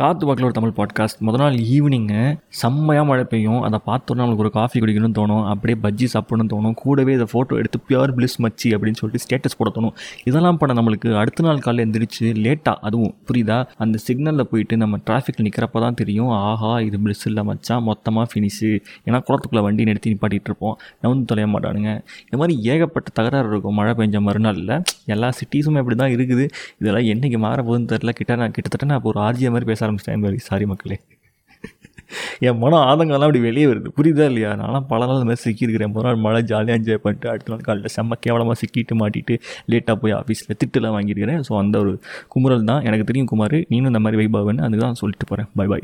காத்து வாக்கில் ஒரு தமிழ் பாட்காஸ்ட் முத நாள் ஈவினிங்கு செம்மையாக மழை பெய்யும். அதை பார்த்தோன்னா நம்மளுக்கு ஒரு காஃபி குடிக்கணும்னு தோணும். அப்படியே பஜ்ஜி சாப்பிடணும்னு தோணும். கூடவே இதை ஃபோட்டோ எடுத்து பியூர் பிளிஸ் மச்சி அப்படின்னு சொல்லிட்டு ஸ்டேட்டஸ் போட தோணும். இதெல்லாம் பண்ண நம்மளுக்கு அடுத்த நாள் காலையில் எந்திரிச்சு லேட்டாக அதுவும் புரியுதா? அந்த சிக்னலில் போயிட்டு நம்ம டிராஃபிக்கில் நிற்கிறப்ப தான் தெரியும். ஆஹா இது பிளிஸ் இல்லை மச்சான் மொத்தமாக ஃபினிஷு ஏன்னா குளத்துக்குள்ளே வண்டி நிறுத்தி நிப்பாட்டிகிட்டு இருப்போம். நவுந்து தொலைய மாட்டானுங்க. இந்த மாதிரி ஏகப்பட்ட தகராறு இருக்கும். மழை பெஞ்ச மறுநாளில். எல்லா சிட்டிஸும் அப்படி தான் இருக்குது. இதெல்லாம் என்றைக்கு மாற போகுதுன்னு தெரில கிட்ட நான் கிட்டத்தட்ட நான் இப்போ ஒரு ஆர்ஜிய மாதிரி பேச ஆரம்பிச்சிட்டேன். மாதிரி சாரி மக்களே. என் மனம் ஆதங்கம்லாம் அப்படி வெளியே வருது. புரியுதா இல்லையா? நான்லாம் பல நாள் மாதிரி சிக்கியிருக்கிறேன். முதல் நாள் மழை ஜாலியாக என்ஜாய் பண்ணிட்டு அடுத்த நாள் காலையில் செம்ம கேவலமாக சிக்கிட்டு மாட்டிட்டு லேட்டாக போய் ஆஃபீஸில் திட்டுலாம் வாங்கியிருக்கிறேன். ஸோ அந்த ஒரு குமுறல் தான். எனக்கு தெரியும் குமார். நீனும் இந்த மாதிரி வைபாவன்னு அதுக்கு தான் சொல்லிட்டு போகிறேன் பை பாய்